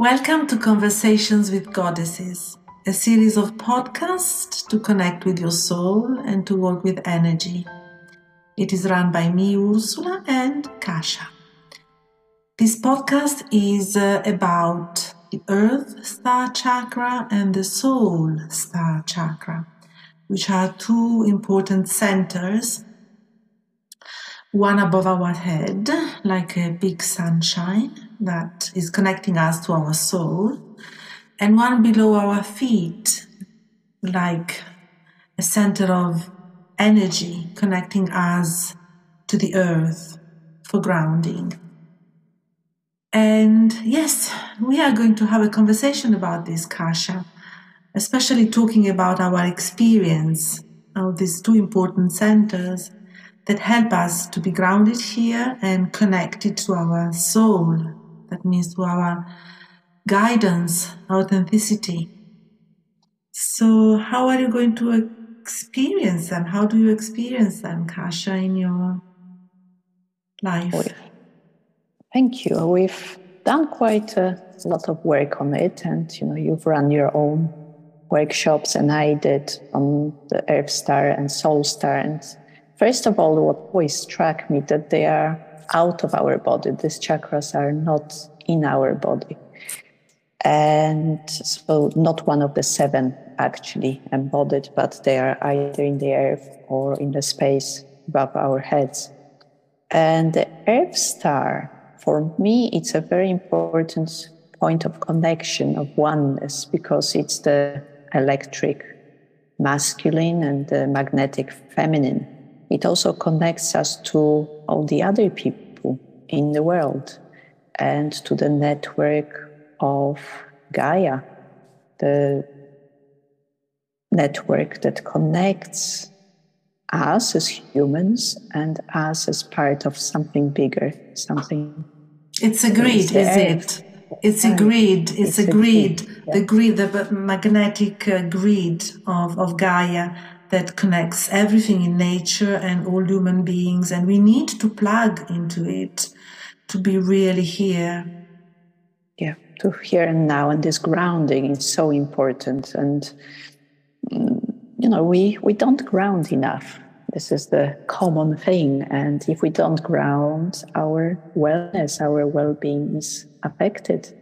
Welcome to Conversations with Goddesses, a series of podcasts to connect with your soul and to work with energy. It is run by me, Ursula, and Kasia. This podcast is uh, about the Earth Star Chakra and the Soul Star Chakra, which are two important centers one above our head, like a big sunshine that is connecting us to our soul, and one below our feet, like a center of energy connecting us to the earth for grounding. And yes, we are going to have a conversation about this, Kasia, especially talking about our experience of these two important centers that help us to be grounded here and connected to our soul. That means to our guidance, authenticity. So, how are you going to experience them? How do you experience them, Kasia, in your life? Thank you. We've done quite a lot of work on it, and you know, you've run your own workshops, and I did on the Earth Star and Soul Star, and First of all, what always struck me that they are out of our body. These chakras are not in our body. And so not one of the seven actually embodied, but they are either in the earth or in the space above our heads. And the earth star, for me, it's a very important point of connection, of oneness, because it's the electric masculine and the magnetic feminine it also connects us to all the other people in the world and to the network of Gaia, the network that connects us as humans and us as part of something bigger, something. It's a grid, is it? It's a grid. It's, it's a grid. Yeah. The grid, the magnetic uh, grid of, of Gaia that connects everything in nature and all human beings. And we need to plug into it to be really here. Yeah, to here and now. And this grounding is so important. And, you know, we, we don't ground enough. This is the common thing. And if we don't ground, our wellness, our well being is affected.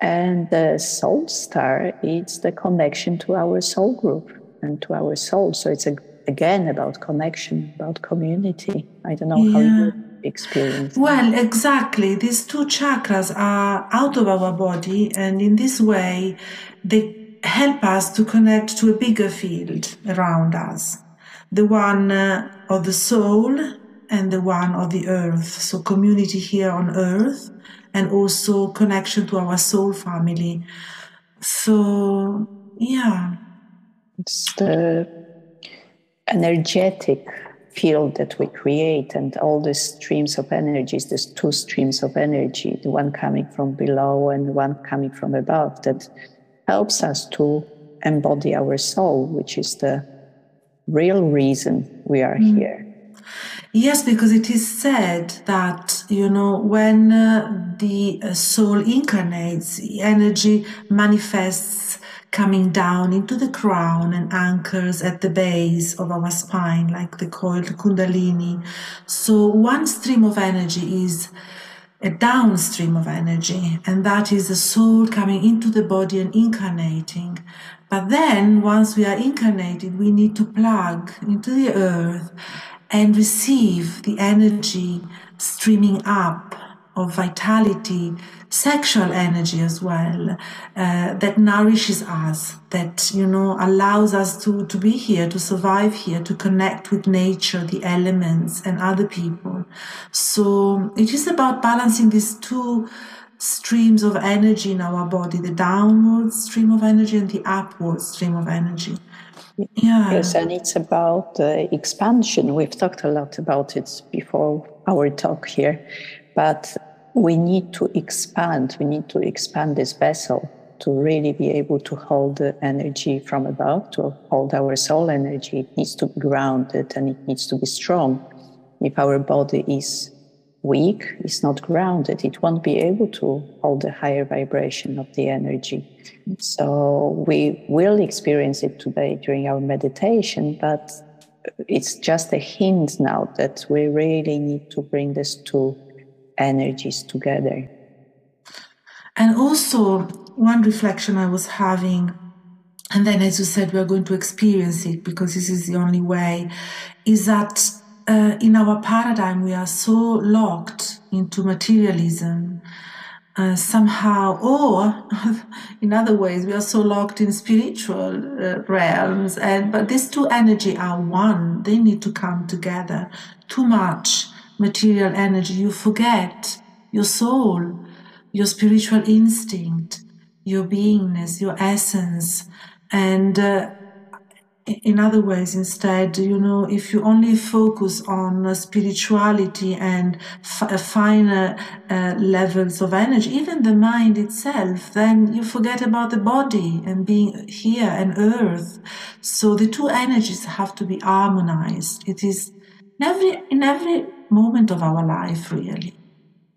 And the soul star, it's the connection to our soul group and to our soul. So it's a, again about connection, about community. I don't know yeah. how you experience. Well, exactly. These two chakras are out of our body, and in this way, they help us to connect to a bigger field around us the one uh, of the soul and the one of the earth. So, community here on earth, and also connection to our soul family. So, yeah. It's the energetic field that we create and all the streams of energies, there's two streams of energy, the one coming from below and one coming from above, that helps us to embody our soul, which is the real reason we are mm. here. Yes, because it is said that, you know, when uh, the uh, soul incarnates, energy manifests coming down into the crown and anchors at the base of our spine, like the coiled kundalini. So one stream of energy is a downstream of energy, and that is the soul coming into the body and incarnating. But then, once we are incarnated, we need to plug into the earth and receive the energy streaming up of vitality, sexual energy as well, uh, that nourishes us, that, you know, allows us to, to be here, to survive here, to connect with nature, the elements, and other people. So it is about balancing these two streams of energy in our body the downward stream of energy and the upward stream of energy. Yeah. Yes, and it's about uh, expansion. We've talked a lot about it before our talk here, but we need to expand. We need to expand this vessel to really be able to hold the energy from above, to hold our soul energy. It needs to be grounded and it needs to be strong. If our body is weak, is not grounded, it won't be able to hold the higher vibration of the energy. So we will experience it today during our meditation, but it's just a hint now that we really need to bring these two energies together. And also, one reflection I was having, and then as you said, we're going to experience it because this is the only way, is that uh, in our paradigm, we are so locked into materialism. Uh, somehow, or in other ways, we are so locked in spiritual uh, realms. And but these two energy are one; they need to come together. Too much material energy, you forget your soul, your spiritual instinct, your beingness, your essence, and uh, in other ways instead you know if you only focus on spirituality and uh, finer uh, levels of energy even the mind itself then you forget about the body and being here and earth. So the two energies have to be harmonized. It is in every in every moment of our life really.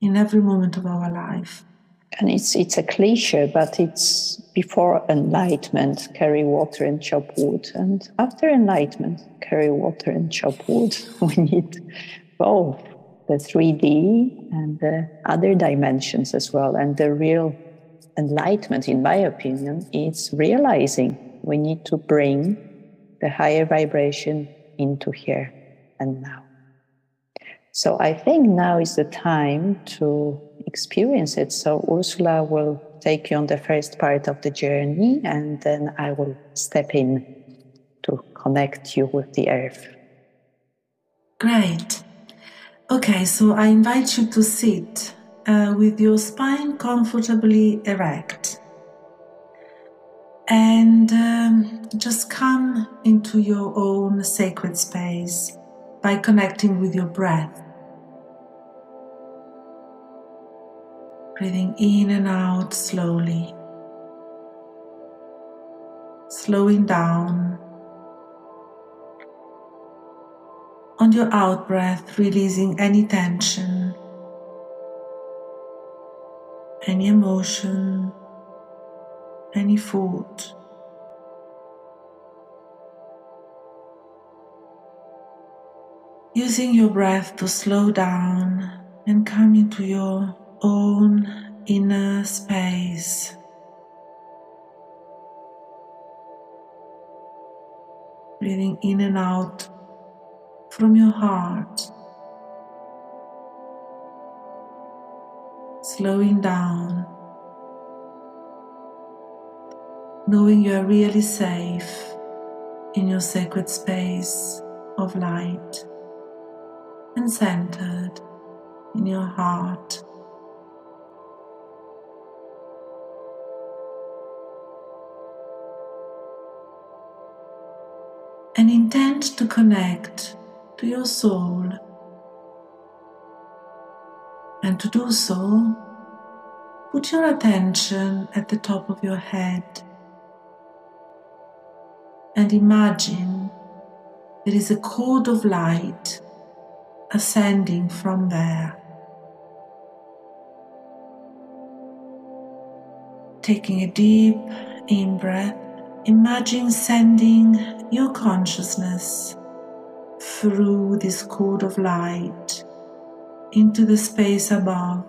In every moment of our life and it's it's a cliche, but it's before enlightenment, carry water and chop wood, and after enlightenment, carry water and chop wood. We need both the 3D and the other dimensions as well. And the real enlightenment, in my opinion, is realizing we need to bring the higher vibration into here and now. So I think now is the time to experience it. So Ursula will take you on the first part of the journey, and then I will step in to connect you with the earth. Great. Okay, so I invite you to sit uh, with your spine comfortably erect and um, just come into your own sacred space by connecting with your breath. Breathing in and out slowly, slowing down. On your out breath, releasing any tension, any emotion, any thought. Using your breath to slow down and come into your own inner space. Breathing in and out from your heart. Slowing down. Knowing you are really safe in your sacred space of light and centered in your heart. And intend to connect to your soul. And to do so, put your attention at the top of your head and imagine there is a cord of light ascending from there. Taking a deep in breath Imagine sending your consciousness through this cord of light into the space above.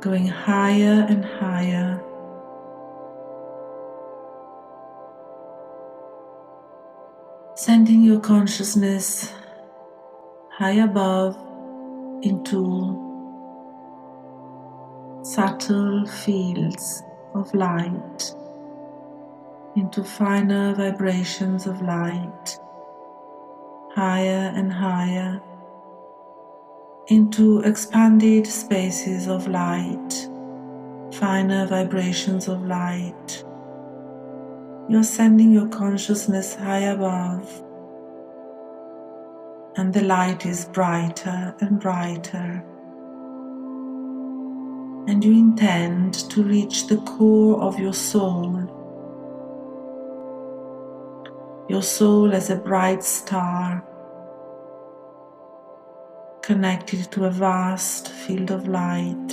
Going higher and higher. Sending your consciousness high above into subtle fields of light into finer vibrations of light, higher and higher, into expanded spaces of light, finer vibrations of light. You're sending your consciousness high above, and the light is brighter and brighter and you intend to reach the core of your soul, your soul as a bright star connected to a vast field of light.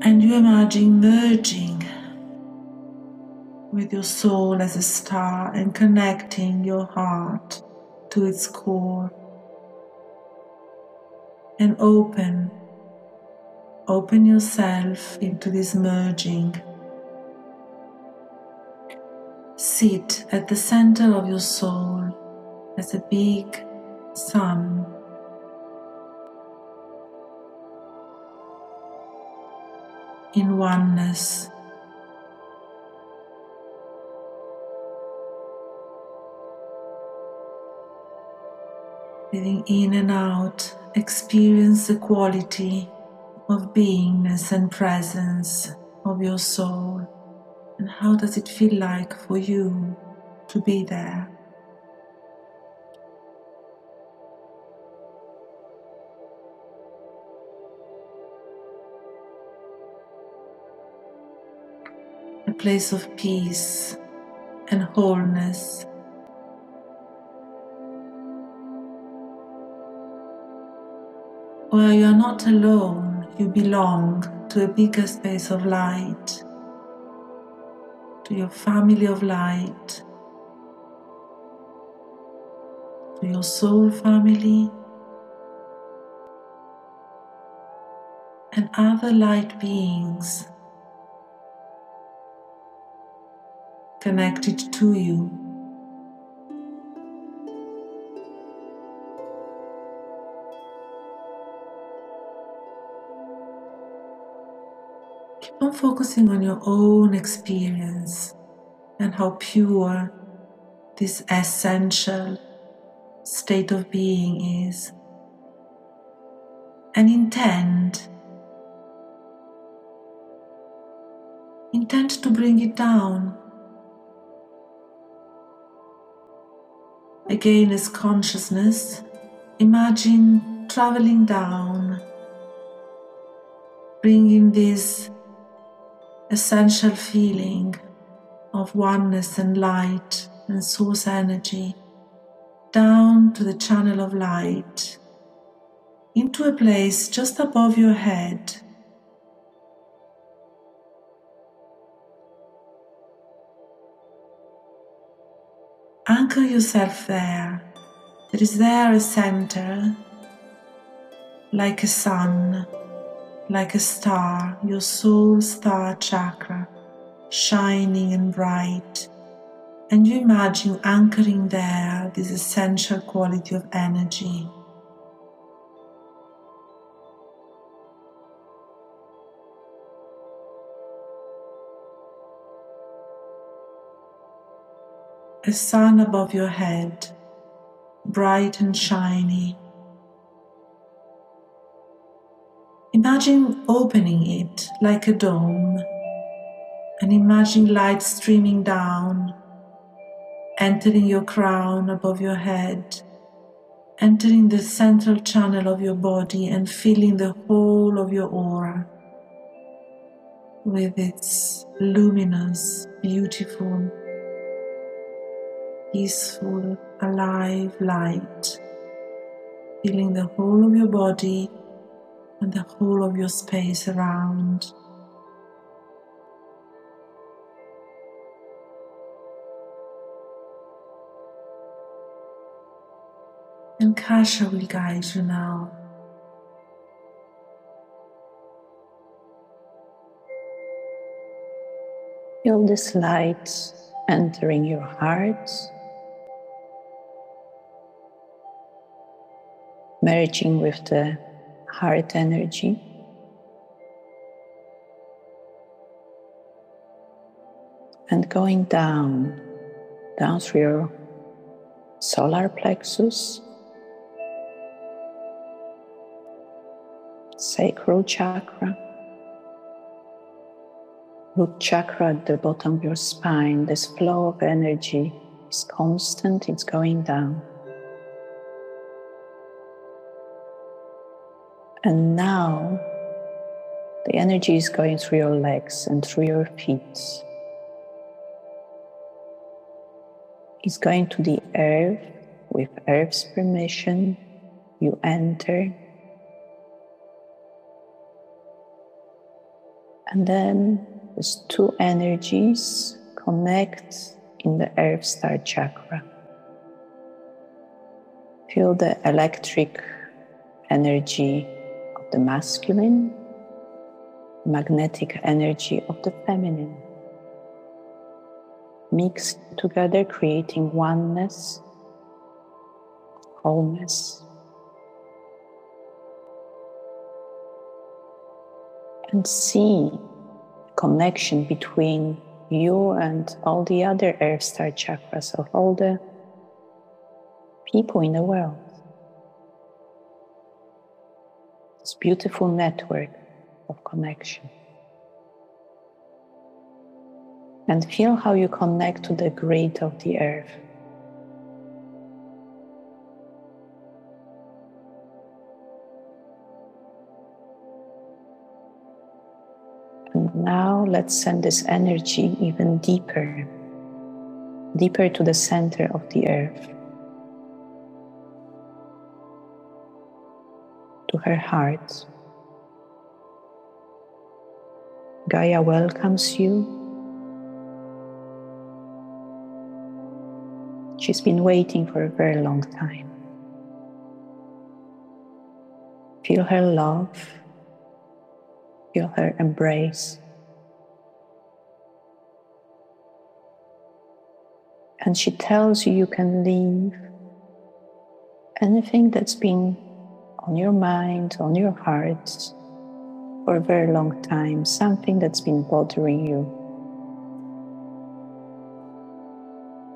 And you imagine merging with your soul as a star and connecting your heart to its core. And open, open yourself into this merging. Sit at the center of your soul as a big sun. In oneness. Breathing in and out, experience the quality of beingness and presence of your soul. And how does it feel like for you to be there? A place of peace and wholeness. Where you are not alone, you belong to a bigger space of light, to your family of light, to your soul family, and other light beings connected to you. Focusing on your own experience and how pure this essential state of being is. And intend intend to bring it down Again, as consciousness, imagine traveling down, bringing this essential feeling of oneness and light and source energy down to the channel of light into a place just above your head Anchor yourself there. There is there a center, like a sun, like a star, your soul star chakra, shining and bright. And you imagine anchoring there this essential quality of energy. a sun above your head, bright and shiny. Imagine opening it like a dome and imagine light streaming down, entering your crown above your head, entering the central channel of your body and filling the whole of your aura with its luminous, beautiful peaceful, alive light, filling the whole of your body and the whole of your space around. And Kasia will guide you now. Feel this light entering your heart merging with the heart energy. And going down, down through your solar plexus, sacral chakra, root chakra at the bottom of your spine. This flow of energy is constant, it's going down. And now the energy is going through your legs and through your feet. It's going to the earth. With earth's permission, you enter. And then these two energies connect in the earth star chakra. Feel the electric energy the masculine, magnetic energy of the feminine. mixed together, creating oneness, wholeness. And see connection between you and all the other earth star chakras of all the people in the world. This beautiful network of connection. And feel how you connect to the grid of the earth. And now let's send this energy even deeper, deeper to the center of the earth. To her heart. Gaia welcomes you. She's been waiting for a very long time. Feel her love, feel her embrace. And she tells you you can leave anything that's been on your mind, on your heart for a very long time, something that's been bothering you,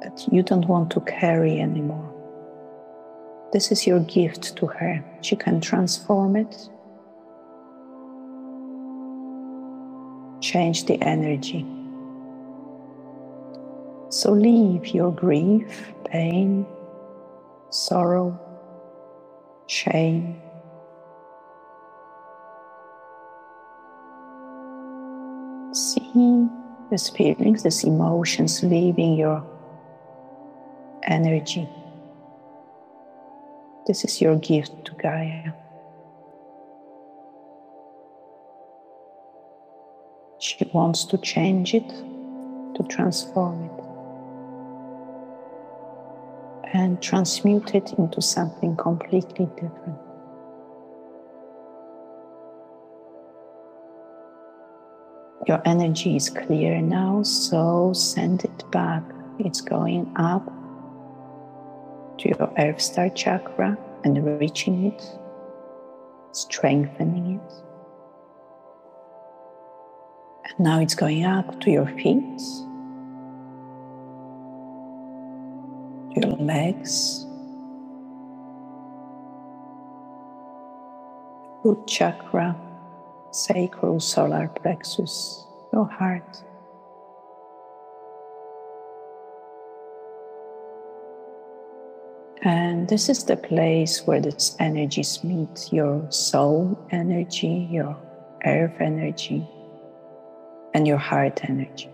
that you don't want to carry anymore. This is your gift to her. She can transform it, change the energy. So leave your grief, pain, sorrow, shame. See these feelings, these emotions leaving your energy. This is your gift to Gaia. She wants to change it, to transform it, and transmute it into something completely different. Your energy is clear now, so send it back. It's going up to your Earth Star chakra and reaching it, strengthening it. And now it's going up to your feet, legs, root chakra, sacral solar plexus, your heart. And this is the place where these energies meet your soul energy, your earth energy, and your heart energy.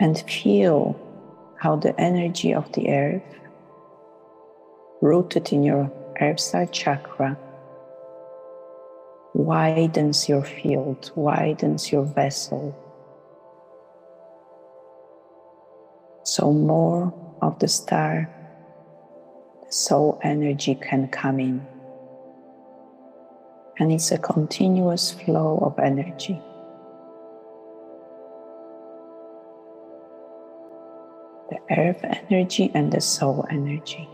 And feel how the energy of the earth, rooted in your earth star chakra, widens your field, widens your vessel So more of the star, the soul energy can come in. And it's a continuous flow of energy. The earth energy and the soul energy.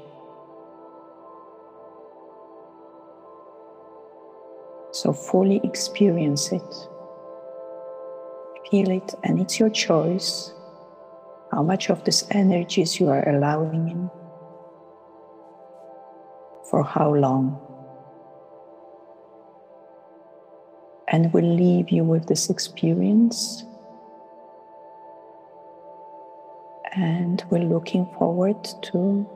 So fully experience it. Feel it, and it's your choice how much of this energies you are allowing in, for how long. And will leave you with this experience. And we're looking forward to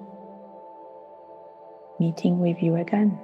meeting with you again.